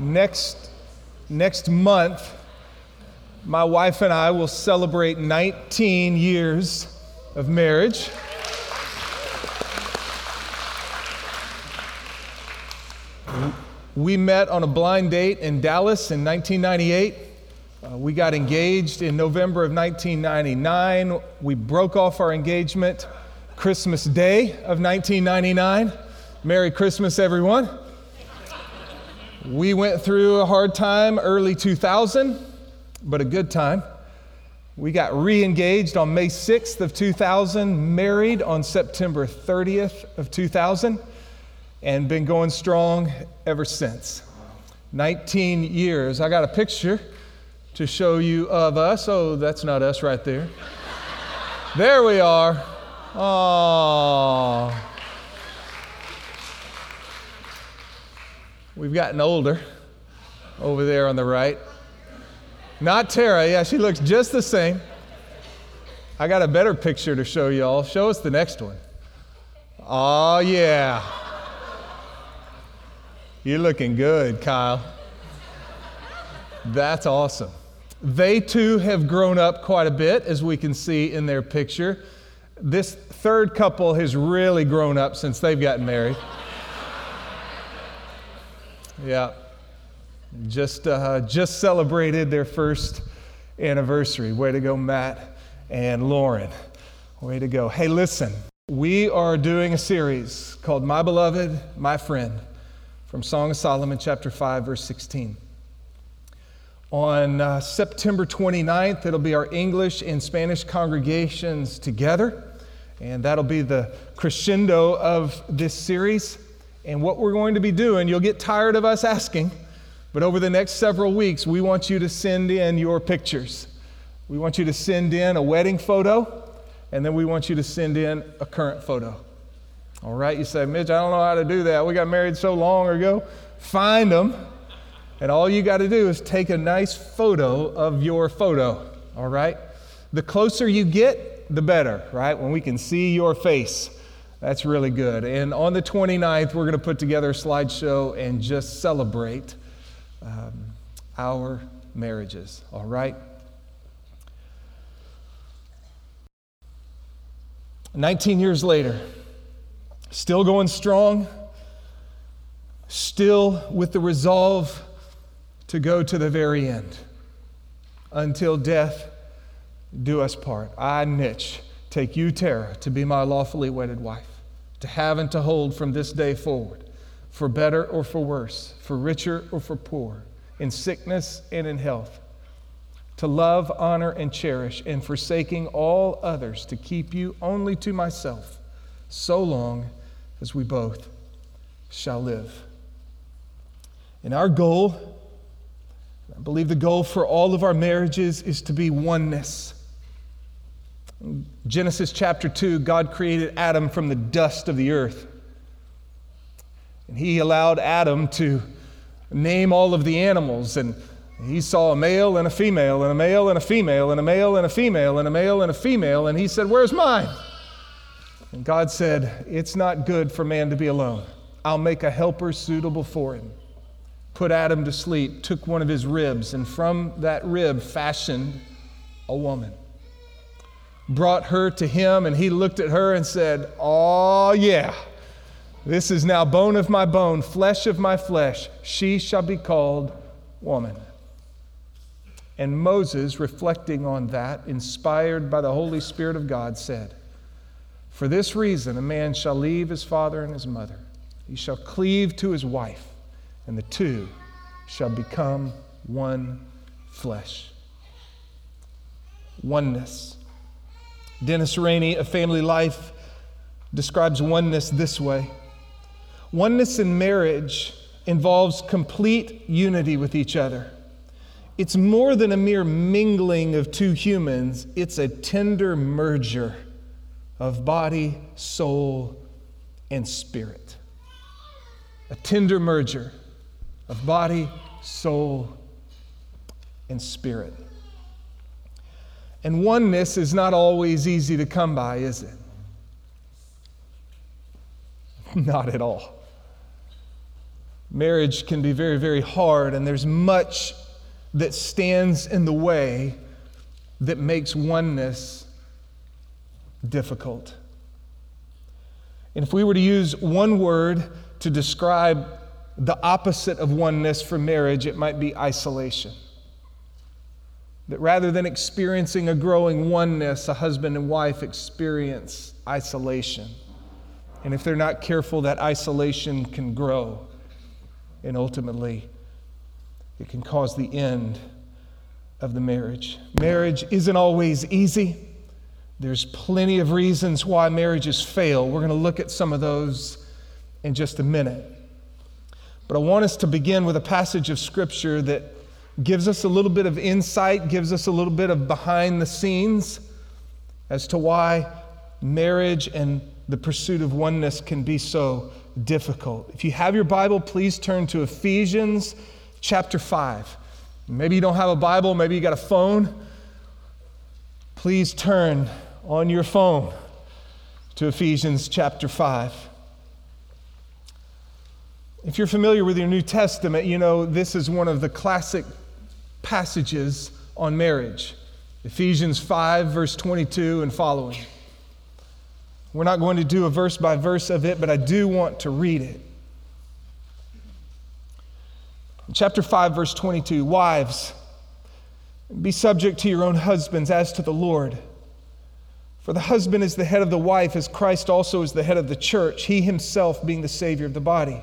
Next, next month, my wife and I will celebrate 19 years of marriage. We met on a blind date in Dallas in 1998. Uh, we got engaged in November of 1999. We broke off our engagement Christmas Day of 1999. Merry Christmas, everyone. We went through a hard time early 2000, but a good time. We got re-engaged on May 6th of 2000, married on September 30th of 2000, and been going strong ever since. 19 years. I got a picture to show you of us. Oh, that's not us right there. there we are. Oh. We've gotten older over there on the right. Not Tara, yeah, she looks just the same. I got a better picture to show y'all. Show us the next one. Oh, yeah. You're looking good, Kyle. That's awesome. They too have grown up quite a bit, as we can see in their picture. This third couple has really grown up since they've gotten married. Yeah. Just, uh, just celebrated their first anniversary. Way to go, Matt and Lauren. Way to go. Hey, listen, we are doing a series called My Beloved, My Friend from Song of Solomon, chapter 5, verse 16. On uh, September 29th, it'll be our English and Spanish congregations together, and that'll be the crescendo of this series. And what we're going to be doing, you'll get tired of us asking, but over the next several weeks, we want you to send in your pictures. We want you to send in a wedding photo, and then we want you to send in a current photo. All right, you say, Mitch, I don't know how to do that. We got married so long ago. Find them, and all you got to do is take a nice photo of your photo. All right? The closer you get, the better, right? When we can see your face. That's really good. And on the 29th, we're going to put together a slideshow and just celebrate um, our marriages, all right? 19 years later, still going strong, still with the resolve to go to the very end until death do us part. I, Mitch, take you, Tara, to be my lawfully wedded wife to have and to hold from this day forward, for better or for worse, for richer or for poor, in sickness and in health, to love, honor, and cherish, and forsaking all others, to keep you only to myself, so long as we both shall live. And our goal, I believe the goal for all of our marriages is to be oneness Genesis chapter 2, God created Adam from the dust of the earth. And he allowed Adam to name all of the animals. And he saw a male and a female, and a male and a female, and a male and a female, and a male and a female. And he said, Where's mine? And God said, It's not good for man to be alone. I'll make a helper suitable for him. Put Adam to sleep, took one of his ribs, and from that rib fashioned a woman brought her to him, and he looked at her and said, Oh, yeah, this is now bone of my bone, flesh of my flesh. She shall be called woman. And Moses, reflecting on that, inspired by the Holy Spirit of God, said, For this reason, a man shall leave his father and his mother, he shall cleave to his wife, and the two shall become one flesh. Oneness. Dennis Rainey, A Family Life, describes oneness this way Oneness in marriage involves complete unity with each other. It's more than a mere mingling of two humans, it's a tender merger of body, soul, and spirit. A tender merger of body, soul, and spirit. And oneness is not always easy to come by, is it? Not at all. Marriage can be very, very hard, and there's much that stands in the way that makes oneness difficult. And if we were to use one word to describe the opposite of oneness for marriage, it might be isolation. That rather than experiencing a growing oneness, a husband and wife experience isolation. And if they're not careful, that isolation can grow. And ultimately, it can cause the end of the marriage. Marriage isn't always easy. There's plenty of reasons why marriages fail. We're going to look at some of those in just a minute. But I want us to begin with a passage of Scripture that gives us a little bit of insight, gives us a little bit of behind the scenes as to why marriage and the pursuit of oneness can be so difficult. If you have your Bible, please turn to Ephesians chapter 5. Maybe you don't have a Bible, maybe you got a phone. Please turn on your phone to Ephesians chapter 5. If you're familiar with your New Testament, you know this is one of the classic passages on marriage. Ephesians 5, verse 22 and following. We're not going to do a verse by verse of it, but I do want to read it. Chapter 5, verse 22 Wives, be subject to your own husbands as to the Lord. For the husband is the head of the wife, as Christ also is the head of the church, he himself being the Savior of the body.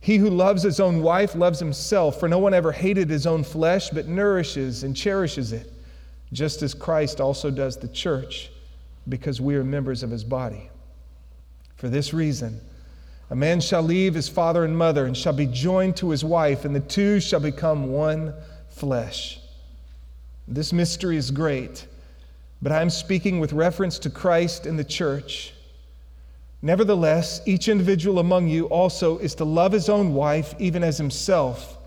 He who loves his own wife loves himself, for no one ever hated his own flesh, but nourishes and cherishes it just as Christ also does the church, because we are members of his body. For this reason, a man shall leave his father and mother and shall be joined to his wife, and the two shall become one flesh. This mystery is great, but I am speaking with reference to Christ and the church. Nevertheless, each individual among you also is to love his own wife even as himself,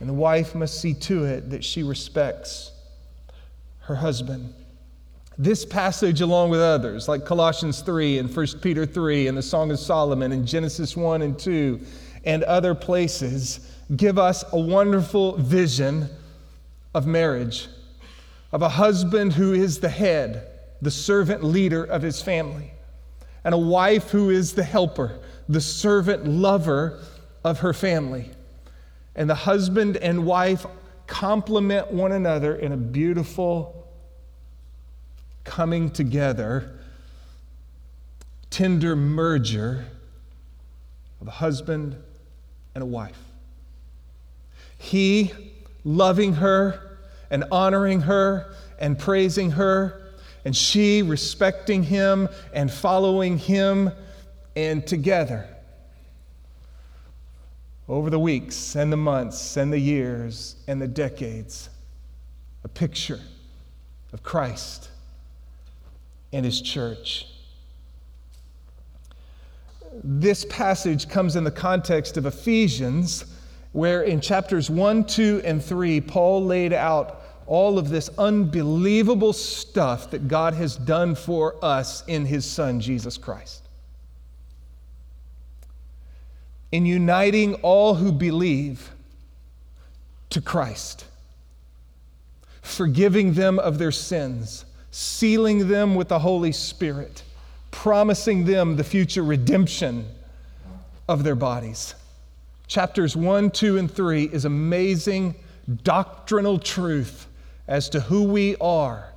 and the wife must see to it that she respects her husband. This passage, along with others like Colossians 3 and 1 Peter 3 and the Song of Solomon and Genesis 1 and 2 and other places, give us a wonderful vision of marriage, of a husband who is the head, the servant leader of his family, and a wife who is the helper, the servant lover of her family. And the husband and wife complement one another in a beautiful coming together, tender merger of a husband and a wife. He loving her and honoring her and praising her, and she respecting him and following him, and together over the weeks and the months and the years and the decades, a picture of Christ and his church. This passage comes in the context of Ephesians, where in chapters 1, 2, and 3, Paul laid out all of this unbelievable stuff that God has done for us in his Son, Jesus Christ. in uniting all who believe to Christ, forgiving them of their sins, sealing them with the Holy Spirit, promising them the future redemption of their bodies. Chapters 1, 2, and 3 is amazing doctrinal truth as to who we are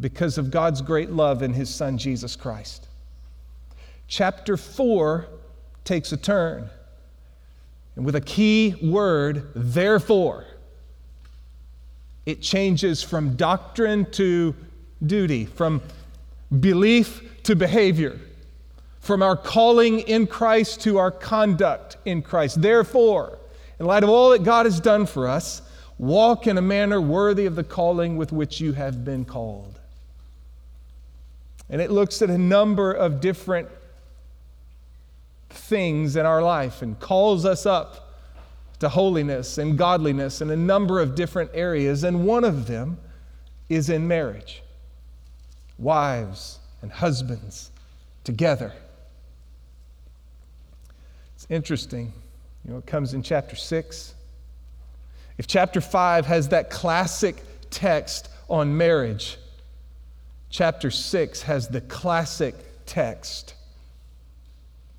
because of God's great love in His Son, Jesus Christ. Chapter 4 takes a turn and with a key word, therefore, it changes from doctrine to duty, from belief to behavior, from our calling in Christ to our conduct in Christ. Therefore, in light of all that God has done for us, walk in a manner worthy of the calling with which you have been called. And it looks at a number of different things in our life and calls us up to holiness and godliness in a number of different areas. And one of them is in marriage. Wives and husbands together. It's interesting. You know, it comes in chapter 6. If chapter 5 has that classic text on marriage, chapter 6 has the classic text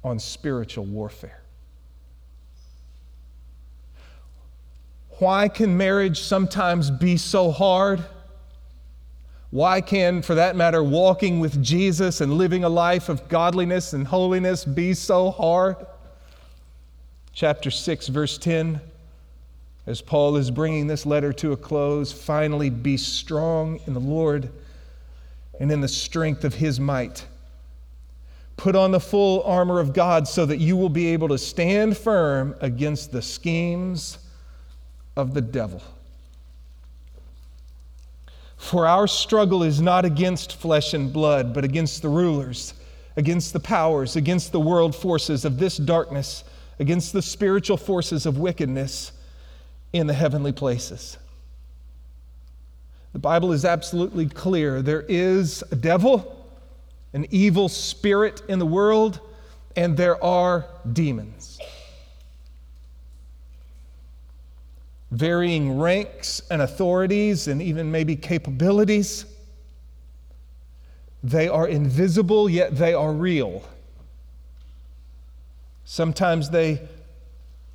on spiritual warfare. Why can marriage sometimes be so hard? Why can, for that matter, walking with Jesus and living a life of godliness and holiness be so hard? chapter 6, verse 10, as Paul is bringing this letter to a close, finally be strong in the Lord and in the strength of his might. Put on the full armor of God so that you will be able to stand firm against the schemes of the devil. For our struggle is not against flesh and blood, but against the rulers, against the powers, against the world forces of this darkness against the spiritual forces of wickedness in the heavenly places. The Bible is absolutely clear. There is a devil, an evil spirit in the world, and there are demons. Varying ranks and authorities, and even maybe capabilities. They are invisible, yet they are real. Sometimes they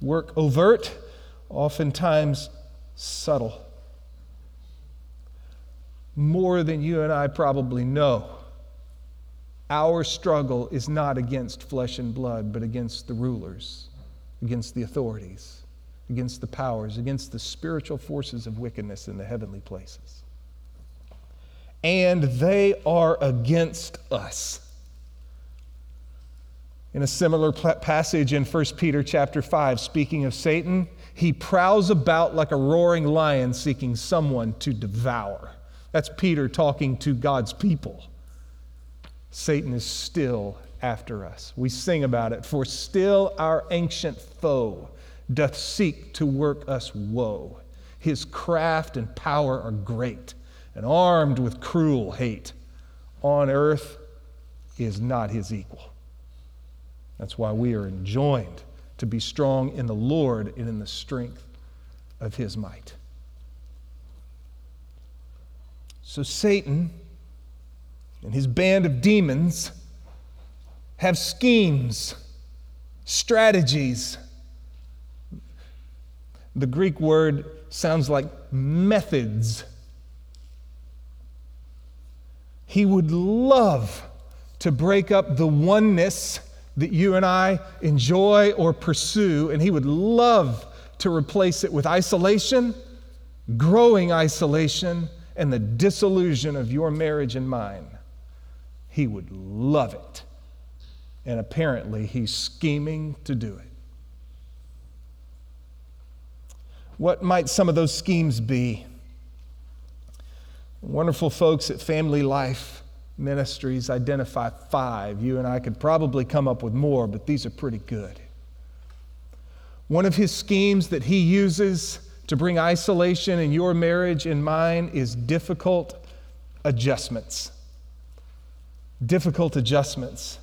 work overt, oftentimes subtle. More than you and I probably know, our struggle is not against flesh and blood, but against the rulers, against the authorities, against the powers, against the spiritual forces of wickedness in the heavenly places. And they are against us in a similar passage in 1 Peter chapter 5, speaking of Satan, he prowls about like a roaring lion seeking someone to devour. That's Peter talking to God's people. Satan is still after us. We sing about it. For still our ancient foe doth seek to work us woe. His craft and power are great, and armed with cruel hate. On earth is not his equal. That's why we are enjoined to be strong in the Lord and in the strength of his might. So, Satan and his band of demons have schemes, strategies. The Greek word sounds like methods. He would love to break up the oneness that you and I enjoy or pursue, and He would love to replace it with isolation, growing isolation, and the disillusion of your marriage and mine. He would love it. And apparently, He's scheming to do it. What might some of those schemes be? Wonderful folks at Family Life ministries identify five. You and I could probably come up with more, but these are pretty good. One of his schemes that he uses to bring isolation in your marriage and mine is difficult adjustments. Difficult adjustments.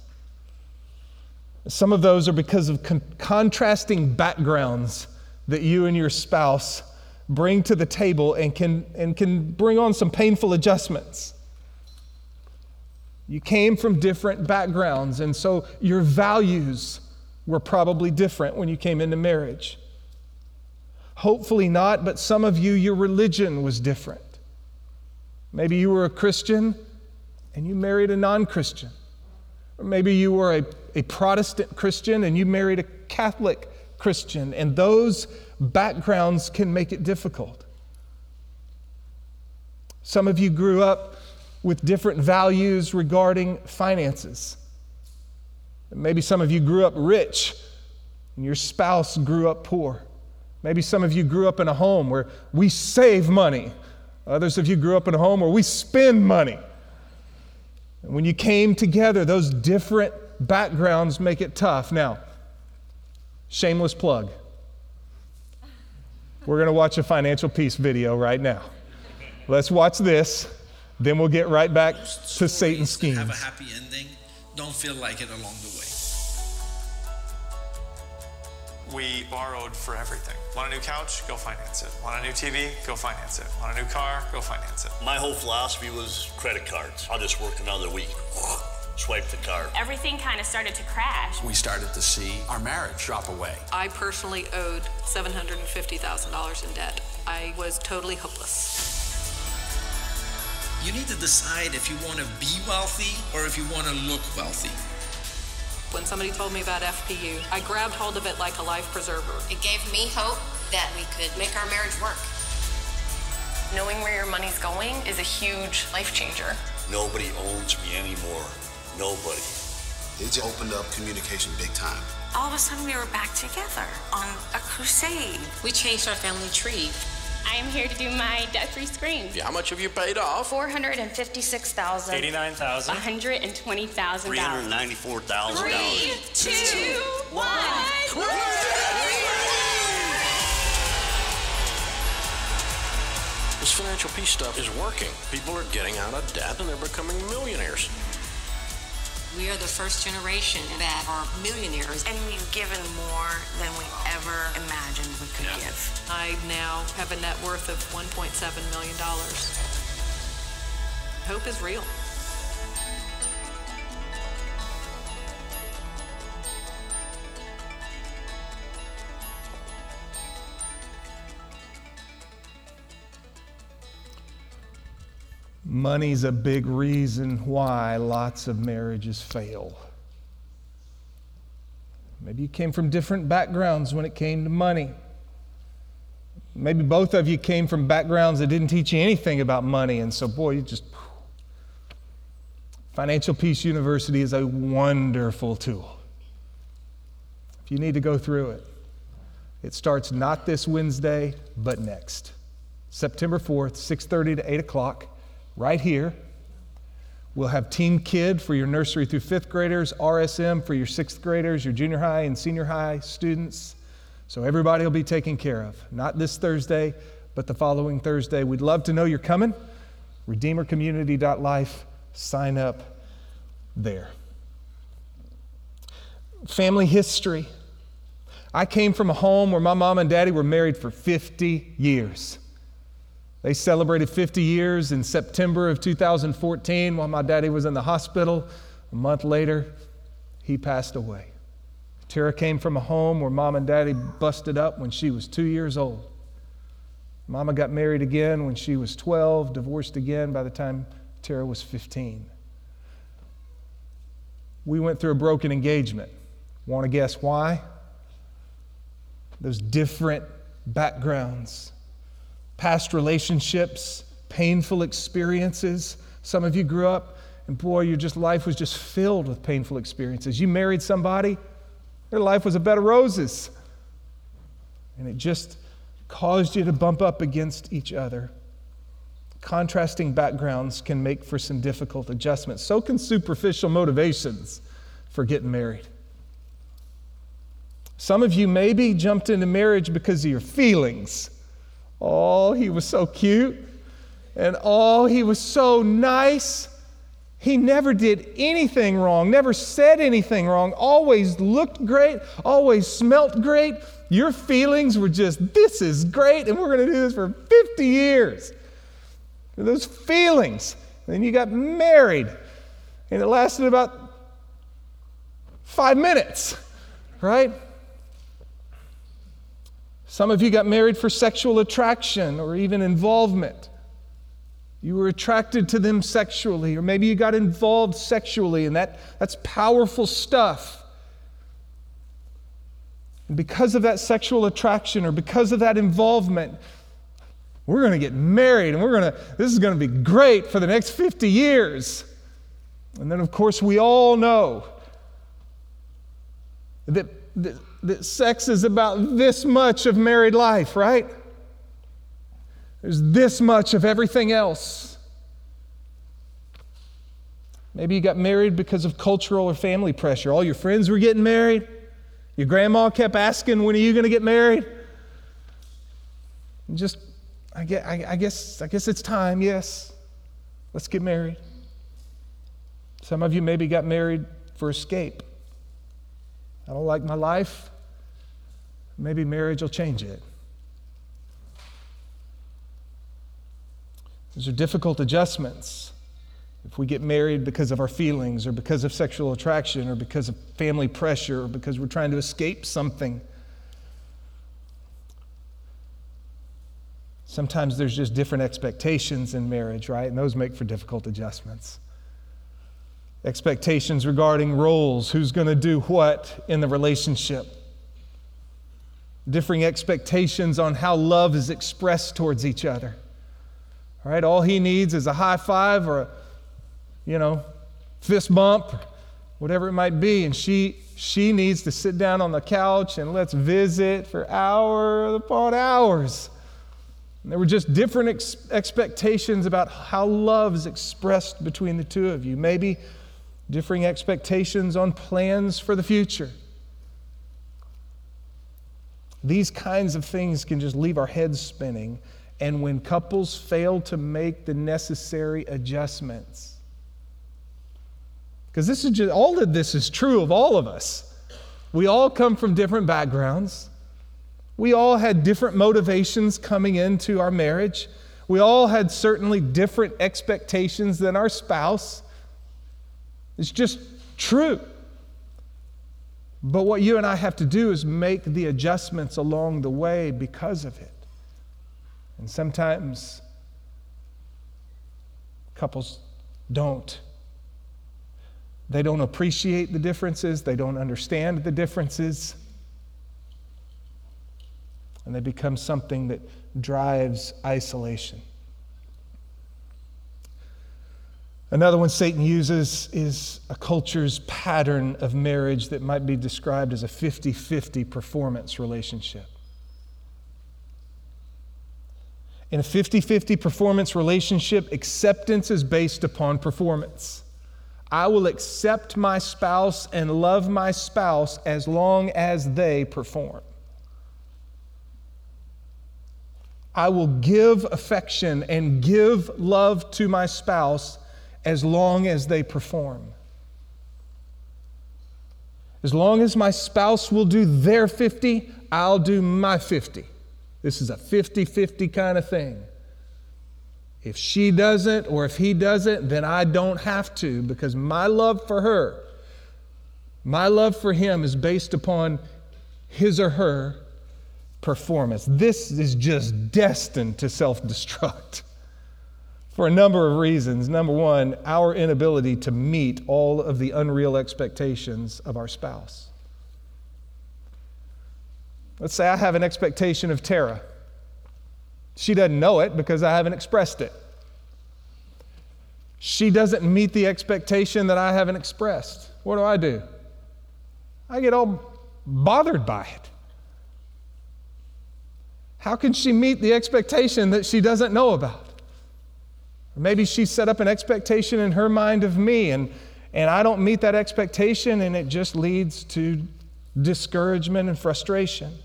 Some of those are because of con- contrasting backgrounds that you and your spouse bring to the table and can, and can bring on some painful adjustments. You came from different backgrounds, and so your values were probably different when you came into marriage. Hopefully not, but some of you, your religion was different. Maybe you were a Christian and you married a non Christian. Or maybe you were a, a Protestant Christian and you married a Catholic Christian, and those backgrounds can make it difficult. Some of you grew up with different values regarding finances. Maybe some of you grew up rich and your spouse grew up poor. Maybe some of you grew up in a home where we save money. Others of you grew up in a home where we spend money. And when you came together, those different backgrounds make it tough. Now, shameless plug. We're going to watch a financial peace video right now. Let's watch this, then we'll get right back to Satan's schemes. Have a happy ending. Don't feel like it along the way. We borrowed for everything. Want a new couch? Go finance it. Want a new TV? Go finance it. Want a new car? Go finance it. My whole philosophy was credit cards. I'll just work another week. Swipe the card. Everything kind of started to crash. We started to see our marriage drop away. I personally owed $750,000 in debt. I was totally hopeless. You need to decide if you want to be wealthy or if you want to look wealthy. When somebody told me about FPU, I grabbed hold of it like a life preserver. It gave me hope that we could make our marriage work. Knowing where your money's going is a huge life changer. Nobody owns me anymore. Nobody. It just opened up communication big time. All of a sudden, we were back together on a crusade. We changed our family tree. I am here to do my debt-free scream. Yeah, how much have you paid off? Four hundred and fifty-six thousand. Eighty-nine thousand. One hundred and twenty thousand Three hundred dollars. ninety-four thousand dollars. two, one. This financial peace stuff is working. People are getting out of debt and they're becoming millionaires. We are the first generation that are millionaires. And we've given more than we ever imagined we could give. I now have a net worth of $1.7 million. Hope is real. Money's a big reason why lots of marriages fail. Maybe you came from different backgrounds when it came to money. Maybe both of you came from backgrounds that didn't teach you anything about money, and so, boy, you just. Financial Peace University is a wonderful tool. If you need to go through it, it starts not this Wednesday, but next. September 4th, 6:30 to 8 o'clock, right here. We'll have Team Kid for your nursery through fifth graders, RSM for your sixth graders, your junior high and senior high students. So everybody will be taken care of. Not this Thursday, but the following Thursday. We'd love to know you're coming. RedeemerCommunity.life. Sign up there. Family history. I came from a home where my mom and daddy were married for 50 years. They celebrated 50 years in September of 2014 while my daddy was in the hospital. A month later, he passed away. Tara came from a home where mom and daddy busted up when she was two years old. Mama got married again when she was 12, divorced again by the time Tara was 15. We went through a broken engagement. Want to guess why? Those different backgrounds past relationships, painful experiences. Some of you grew up and boy, your just life was just filled with painful experiences. You married somebody, their life was a bed of roses. And it just caused you to bump up against each other. Contrasting backgrounds can make for some difficult adjustments. So can superficial motivations for getting married. Some of you maybe jumped into marriage because of your feelings. Oh, he was so cute. And oh, he was so nice. He never did anything wrong, never said anything wrong, always looked great, always smelt great. Your feelings were just, this is great, and we're going to do this for 50 years. Those feelings. then you got married, and it lasted about five minutes, right? Some of you got married for sexual attraction or even involvement. You were attracted to them sexually, or maybe you got involved sexually, and that, that's powerful stuff. And because of that sexual attraction or because of that involvement, we're going to get married and we're going to, this is going to be great for the next 50 years. And then, of course, we all know that, that, that sex is about this much of married life, right? There's this much of everything else. Maybe you got married because of cultural or family pressure. All your friends were getting married. Your grandma kept asking, When are you going to get married? And just, I guess, I guess, I guess it's time, yes. Let's get married. Some of you maybe got married for escape. I don't like my life. Maybe marriage will change it. These are difficult adjustments. If we get married because of our feelings or because of sexual attraction or because of family pressure or because we're trying to escape something, sometimes there's just different expectations in marriage, right? And those make for difficult adjustments. Expectations regarding roles, who's going to do what in the relationship. Differing expectations on how love is expressed towards each other. All right, all he needs is a high five or a, you know, fist bump, whatever it might be, and she she needs to sit down on the couch and let's visit for hours upon hours. And there were just different ex- expectations about how love is expressed between the two of you. Maybe differing expectations on plans for the future. These kinds of things can just leave our heads spinning and when couples fail to make the necessary adjustments. Because this is just, all of this is true of all of us. We all come from different backgrounds. We all had different motivations coming into our marriage. We all had certainly different expectations than our spouse. It's just true. But what you and I have to do is make the adjustments along the way because of it. And sometimes couples don't. They don't appreciate the differences, they don't understand the differences, and they become something that drives isolation. Another one Satan uses is a culture's pattern of marriage that might be described as a 50 50 performance relationship. In a 50 50 performance relationship, acceptance is based upon performance. I will accept my spouse and love my spouse as long as they perform. I will give affection and give love to my spouse as long as they perform. As long as my spouse will do their 50, I'll do my 50. This is a 50 50 kind of thing. If she doesn't or if he doesn't, then I don't have to because my love for her, my love for him is based upon his or her performance. This is just destined to self destruct for a number of reasons. Number one, our inability to meet all of the unreal expectations of our spouse. Let's say I have an expectation of Tara. She doesn't know it because I haven't expressed it. She doesn't meet the expectation that I haven't expressed. What do I do? I get all bothered by it. How can she meet the expectation that she doesn't know about? Maybe she set up an expectation in her mind of me, and, and I don't meet that expectation, and it just leads to discouragement and frustration.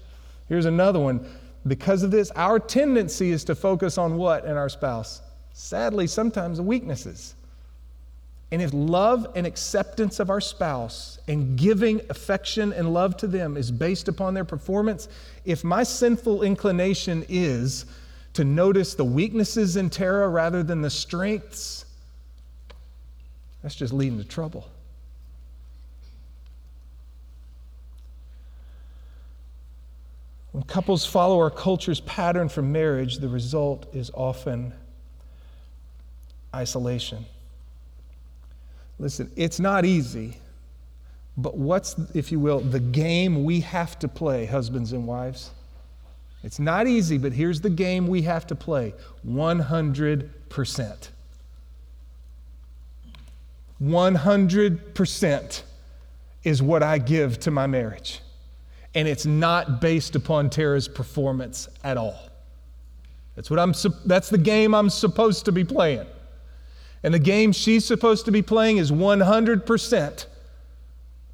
Here's another one. Because of this, our tendency is to focus on what in our spouse? Sadly, sometimes the weaknesses. And if love and acceptance of our spouse and giving affection and love to them is based upon their performance, if my sinful inclination is to notice the weaknesses in Tara rather than the strengths, that's just leading to trouble. When couples follow our culture's pattern for marriage, the result is often isolation. Listen, it's not easy, but what's, if you will, the game we have to play, husbands and wives? It's not easy, but here's the game we have to play 100%. 100%. is what I give to my marriage. And it's not based upon Tara's performance at all. That's, what I'm, that's the game I'm supposed to be playing. And the game she's supposed to be playing is 100%.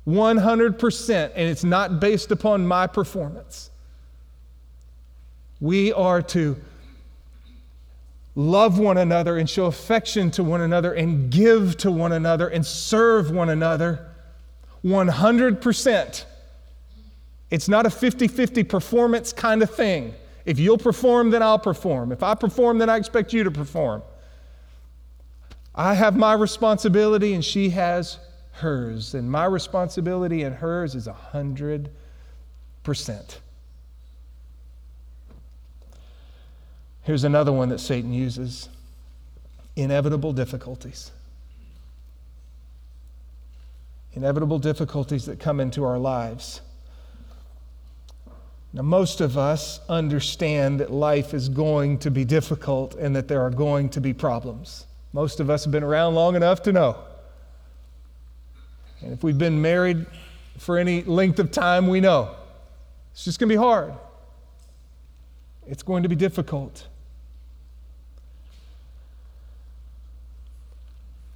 100%. And it's not based upon my performance. We are to love one another and show affection to one another and give to one another and serve one another 100%. It's not a 50 50 performance kind of thing. If you'll perform, then I'll perform. If I perform, then I expect you to perform. I have my responsibility and she has hers. And my responsibility and hers is 100%. Here's another one that Satan uses inevitable difficulties. Inevitable difficulties that come into our lives. Now, most of us understand that life is going to be difficult and that there are going to be problems. Most of us have been around long enough to know. And if we've been married for any length of time, we know it's just going to be hard. It's going to be difficult.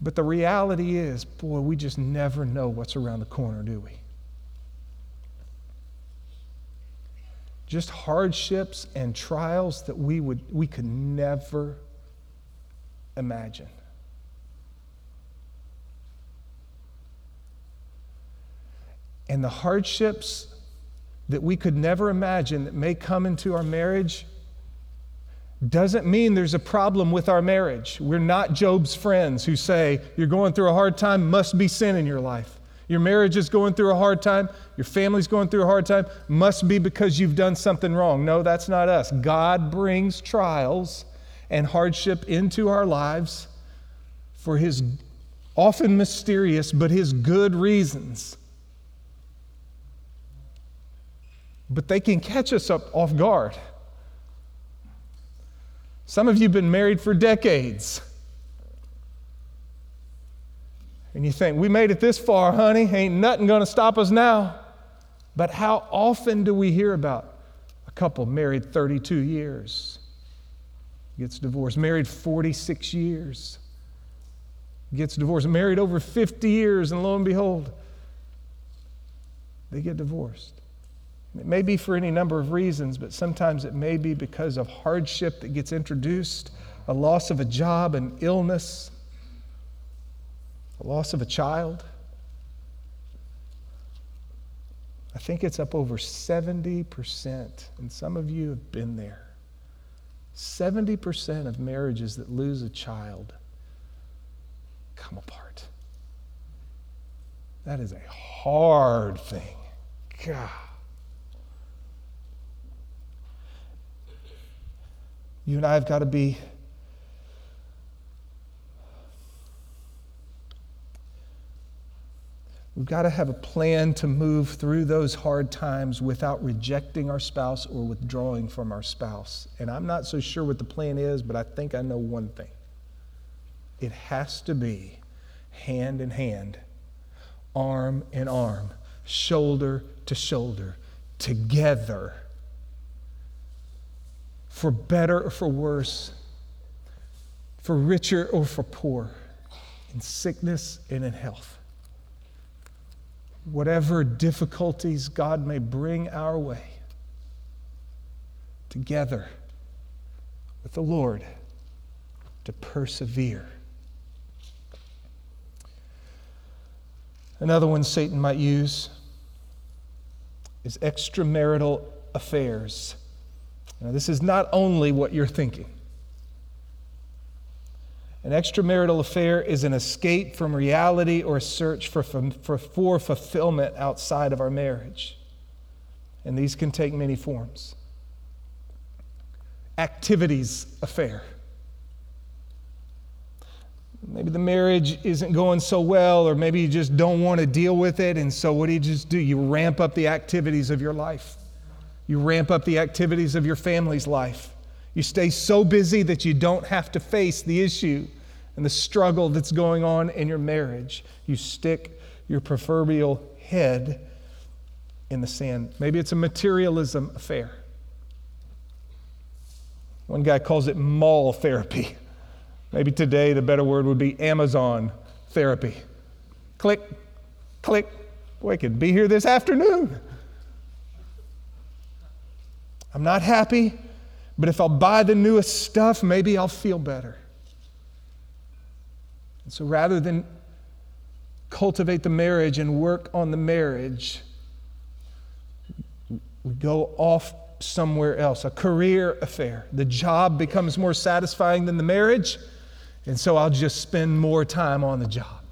But the reality is, boy, we just never know what's around the corner, do we? Just hardships and trials that we would we could never imagine. And the hardships that we could never imagine that may come into our marriage doesn't mean there's a problem with our marriage. We're not Job's friends who say, You're going through a hard time, must be sin in your life. Your marriage is going through a hard time, your family's going through a hard time, must be because you've done something wrong. No, that's not us. God brings trials and hardship into our lives for his often mysterious, but his good reasons. But they can catch us up off guard. Some of you have been married for decades. And you think, we made it this far, honey. Ain't nothing going to stop us now. But how often do we hear about a couple married 32 years? Gets divorced, married 46 years. Gets divorced, married over 50 years, and lo and behold, they get divorced. It may be for any number of reasons, but sometimes it may be because of hardship that gets introduced, a loss of a job, an illness, a loss of a child. I think it's up over 70%, and some of you have been there. 70% of marriages that lose a child come apart. That is a hard thing. God. You and I have got to be We've got to have a plan to move through those hard times without rejecting our spouse or withdrawing from our spouse. And I'm not so sure what the plan is, but I think I know one thing it has to be hand in hand, arm in arm, shoulder to shoulder, together for better or for worse, for richer or for poor, in sickness and in health. Whatever difficulties God may bring our way, together with the Lord to persevere. Another one Satan might use is extramarital affairs. Now, this is not only what you're thinking. An extramarital affair is an escape from reality or a search for, for, for fulfillment outside of our marriage. And these can take many forms. Activities affair. Maybe the marriage isn't going so well, or maybe you just don't want to deal with it. And so, what do you just do? You ramp up the activities of your life. You ramp up the activities of your family's life. You stay so busy that you don't have to face the issue and the struggle that's going on in your marriage. You stick your proverbial head in the sand. Maybe it's a materialism affair. One guy calls it mall therapy. Maybe today the better word would be Amazon therapy. Click, click. Boy, I could be here this afternoon. I'm not happy, but if I'll buy the newest stuff, maybe I'll feel better. And so rather than cultivate the marriage and work on the marriage, we go off somewhere else, a career affair. The job becomes more satisfying than the marriage, and so I'll just spend more time on the job.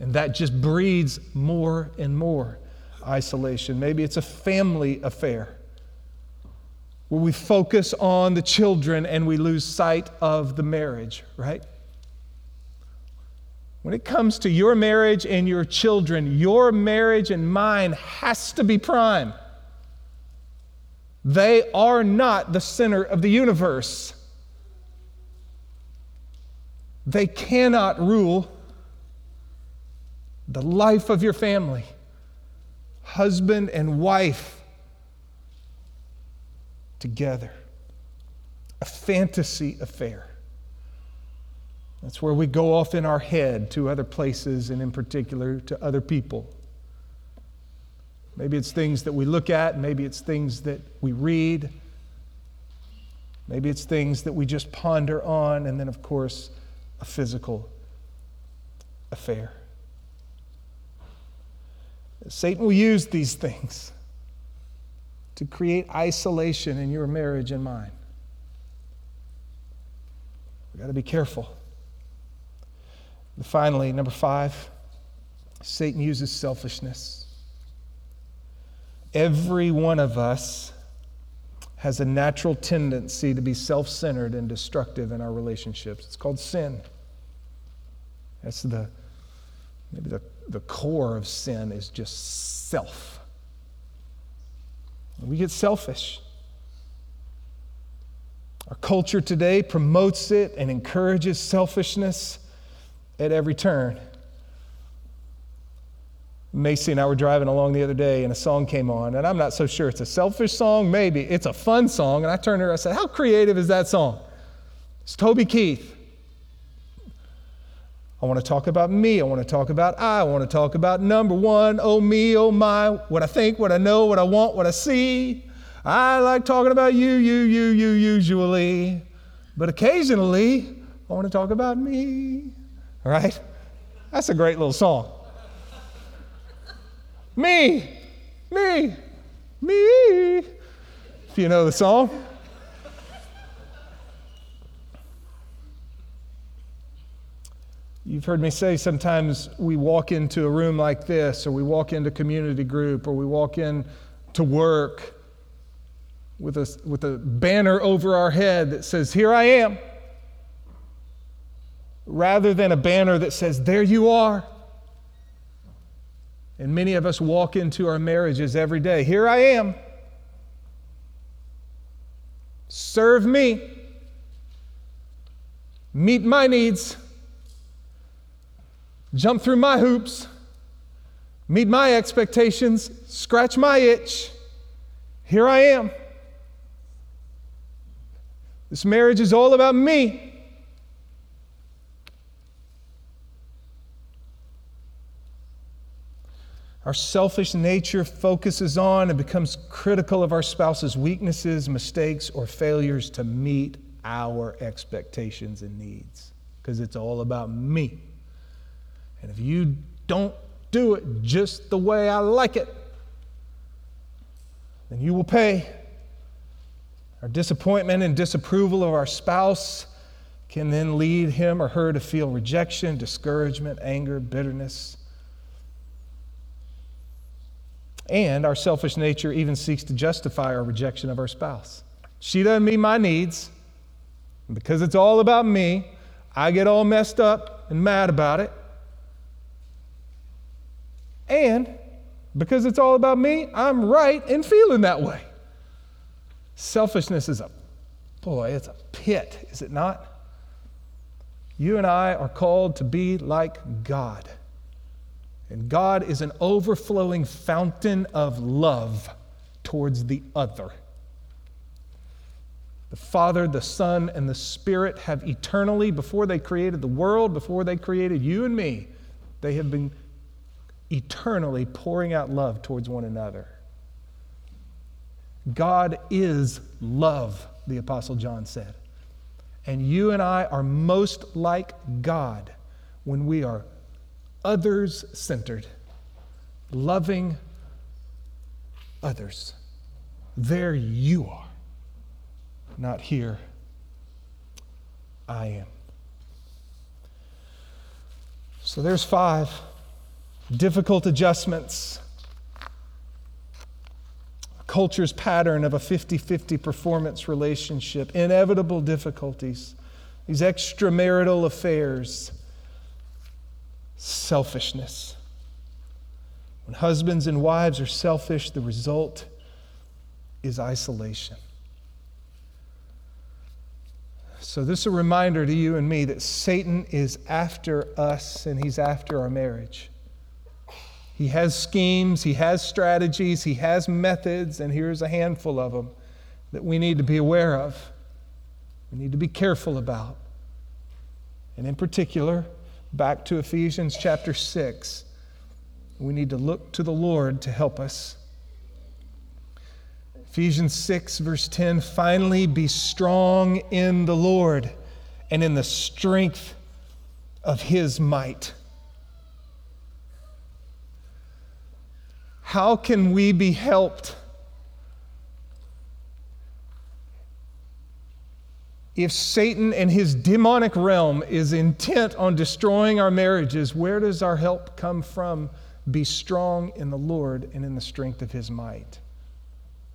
And that just breeds more and more isolation. Maybe it's a family affair where we focus on the children and we lose sight of the marriage, right? When it comes to your marriage and your children, your marriage and mine has to be prime. They are not the center of the universe. They cannot rule the life of your family. Husband and wife together. A fantasy affair. That's where we go off in our head to other places and, in particular, to other people. Maybe it's things that we look at, maybe it's things that we read, maybe it's things that we just ponder on, and then, of course, a physical affair. Satan will use these things to create isolation in your marriage and mine. We've got to be careful. And finally, number five, Satan uses selfishness. Every one of us has a natural tendency to be self centered and destructive in our relationships. It's called sin. That's the, maybe the, the core of sin is just self. We get selfish. Our culture today promotes it and encourages selfishness at every turn. Macy and I were driving along the other day, and a song came on, and I'm not so sure it's a selfish song, maybe. It's a fun song. And I turned to her, I said, How creative is that song? It's Toby Keith. I want to talk about me. I want to talk about I. I want to talk about number one, oh me, oh my, what I think, what I know, what I want, what I see. I like talking about you, you, you, you, usually. But occasionally, I want to talk about me. All right? That's a great little song. Me, me, me. If you know the song. You've heard me say sometimes we walk into a room like this, or we walk into community group, or we walk in to work with a, with a banner over our head that says, Here I am, rather than a banner that says, There you are. And many of us walk into our marriages every day. Here I am. Serve me. Meet my needs. Jump through my hoops. Meet my expectations. Scratch my itch. Here I am. This marriage is all about me. Our selfish nature focuses on and becomes critical of our spouse's weaknesses, mistakes, or failures to meet our expectations and needs because it's all about me. And if you don't do it just the way I like it, then you will pay. Our disappointment and disapproval of our spouse can then lead him or her to feel rejection, discouragement, anger, bitterness And our selfish nature even seeks to justify our rejection of our spouse. She doesn't meet my needs. And because it's all about me, I get all messed up and mad about it. And because it's all about me, I'm right in feeling that way. Selfishness is a, boy, it's a pit, is it not? You and I are called to be like God. And God is an overflowing fountain of love towards the other. The Father, the Son, and the Spirit have eternally, before they created the world, before they created you and me, they have been eternally pouring out love towards one another. God is love, the Apostle John said. And you and I are most like God when we are others centered, loving others. There you are, not here. I am. So there's five difficult adjustments, culture's pattern of a 50 50 performance relationship, inevitable difficulties, these extramarital affairs, selfishness. When husbands and wives are selfish, the result is isolation. So, this is a reminder to you and me that Satan is after us and he's after our marriage. He has schemes, he has strategies, he has methods, and here's a handful of them that we need to be aware of. We need to be careful about. And in particular, back to Ephesians chapter 6, we need to look to the Lord to help us. Ephesians 6, verse 10 finally be strong in the Lord and in the strength of his might. How can we be helped if Satan and his demonic realm is intent on destroying our marriages? Where does our help come from? Be strong in the Lord and in the strength of his might.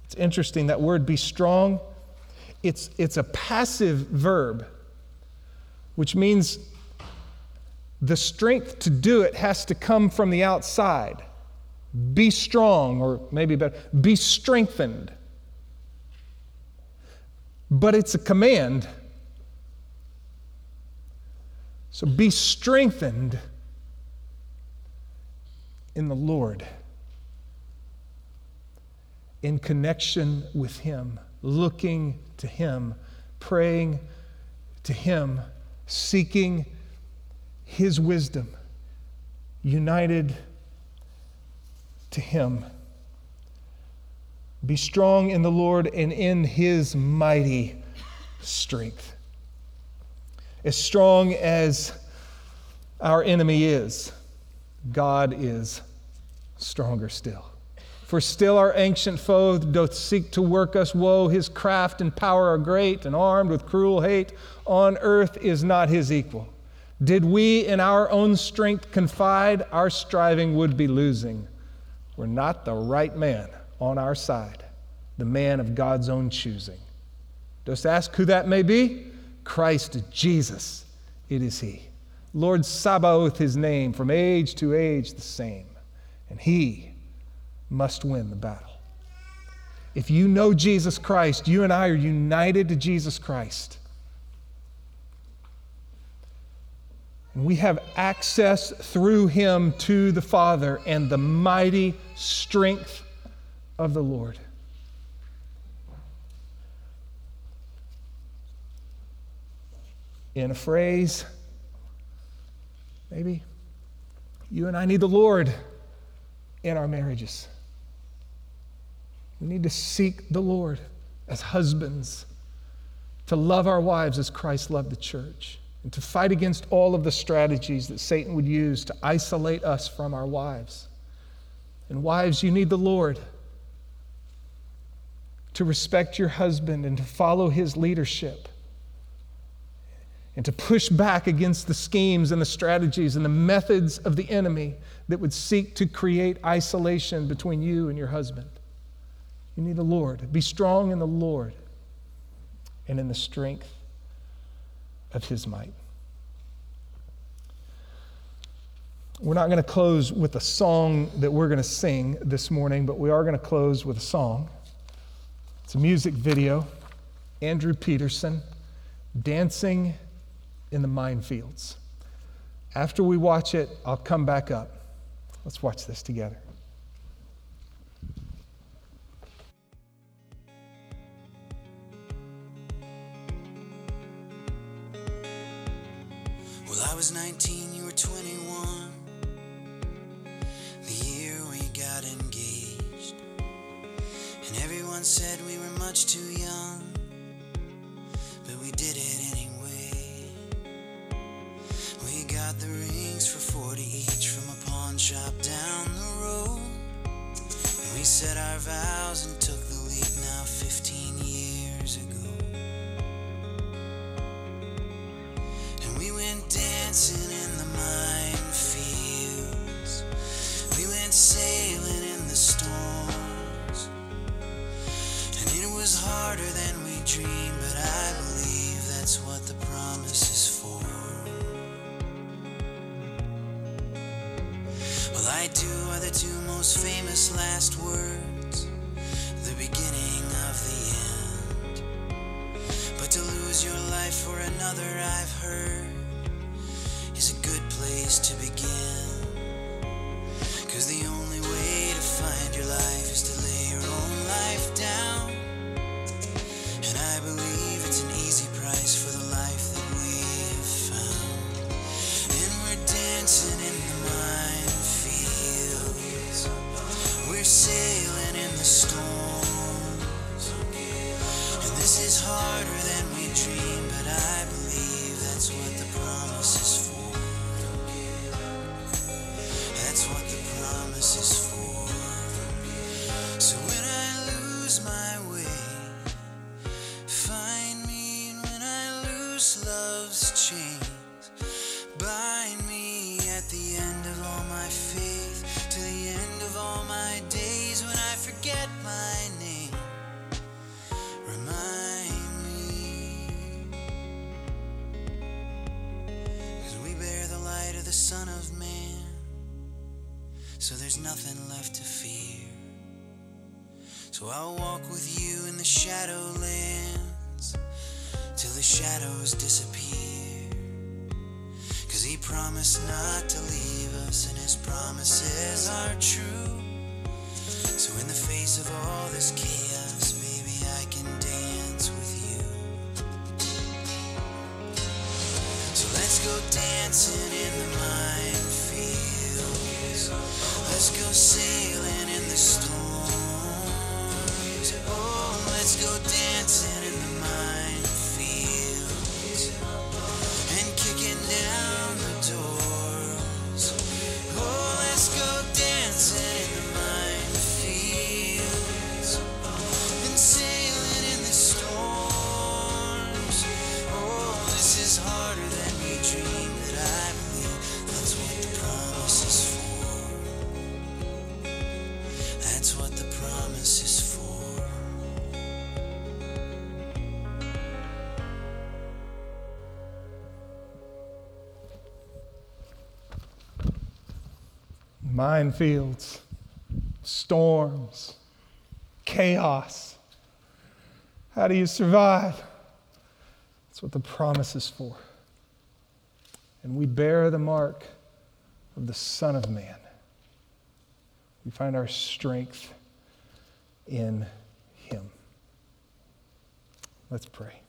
It's interesting that word be strong. It's, it's a passive verb, which means the strength to do it has to come from the outside. Be strong, or maybe better, be strengthened. But it's a command. So be strengthened in the Lord in connection with Him, looking to Him, praying to Him, seeking His wisdom, united to Him. Be strong in the Lord and in His mighty strength. As strong as our enemy is, God is stronger still. For still our ancient foe doth seek to work us woe. His craft and power are great, and armed with cruel hate on earth is not his equal. Did we in our own strength confide, our striving would be losing. We're not the right man on our side, the man of God's own choosing. Just ask who that may be Christ Jesus. It is He. Lord Sabaoth, His name, from age to age the same. And He must win the battle. If you know Jesus Christ, you and I are united to Jesus Christ. We have access through him to the Father and the mighty strength of the Lord. In a phrase, maybe, you and I need the Lord in our marriages. We need to seek the Lord as husbands, to love our wives as Christ loved the church, and to fight against all of the strategies that Satan would use to isolate us from our wives. And wives, you need the Lord to respect your husband and to follow his leadership and to push back against the schemes and the strategies and the methods of the enemy that would seek to create isolation between you and your husband. You need the Lord. Be strong in the Lord and in the strength of his might. We're not going to close with a song that we're going to sing this morning, but we are going to close with a song. It's a music video. Andrew Peterson, Dancing in the Minefields. After we watch it, I'll come back up Let's watch this together. Was 19, you were 21. The year we got engaged. And everyone said we were much too young. He promised not to leave us, and his promises are true. Minefields, storms, chaos. How do you survive? That's what the promise is for. And we bear the mark of the Son of Man. We find our strength in Him. Let's pray.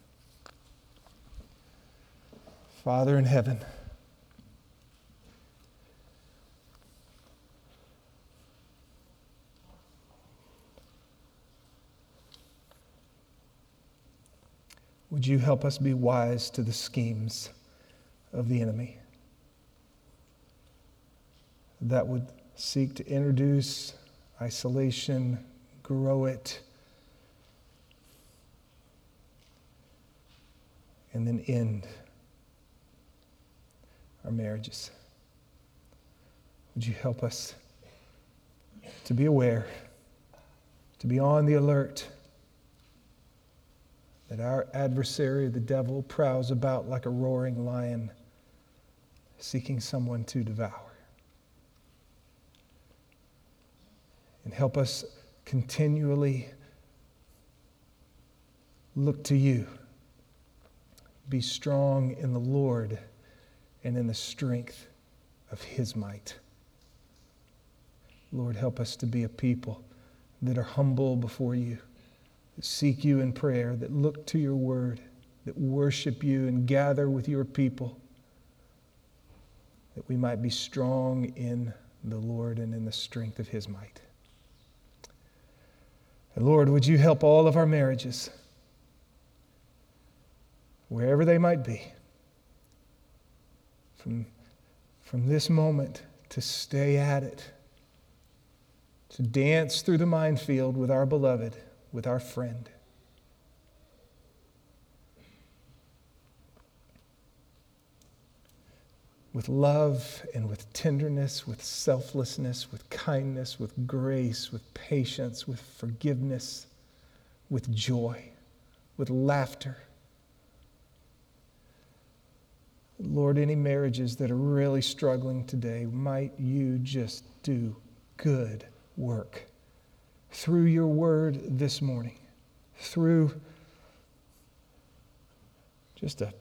Father in heaven, Would you help us be wise to the schemes of the enemy that would seek to introduce isolation, grow it, and then end our marriages? Would you help us to be aware, to be on the alert? That our adversary, the devil, prowls about like a roaring lion, seeking someone to devour. And help us continually look to you. Be strong in the Lord and in the strength of his might. Lord, help us to be a people that are humble before you, that seek you in prayer, that look to your word, that worship you and gather with your people, that we might be strong in the Lord and in the strength of his might. And Lord, would you help all of our marriages, wherever they might be, from, from this moment to stay at it, to dance through the minefield with our beloved, with our friend. with love and with tenderness, with selflessness, with kindness, with grace, with patience, with forgiveness, with joy, with laughter. Lord, any marriages that are really struggling today, might you just do good work through your word this morning, through just a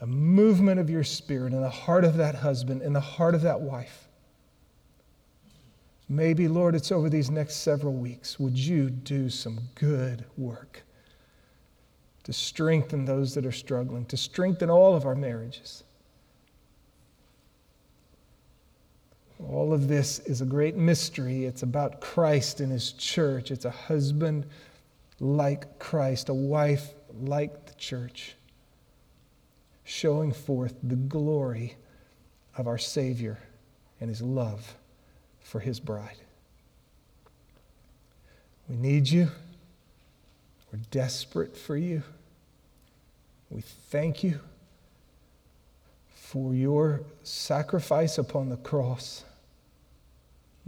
a movement of your spirit in the heart of that husband, in the heart of that wife. Maybe, Lord, it's over these next several weeks. Would you do some good work to strengthen those that are struggling, to strengthen all of our marriages? All of this is a great mystery. It's about Christ and his church. It's a husband like Christ, a wife like the church showing forth the glory of our Savior and his love for his bride. We need you. We're desperate for you. We thank you for your sacrifice upon the cross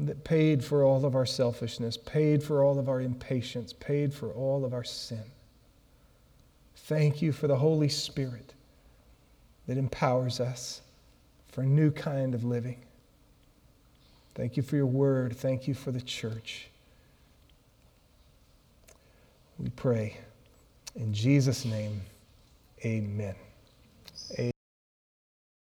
that paid for all of our selfishness, paid for all of our impatience, paid for all of our sin. Thank you for the Holy Spirit that empowers us for a new kind of living. Thank you for your word. Thank you for the church. We pray in Jesus' name, amen.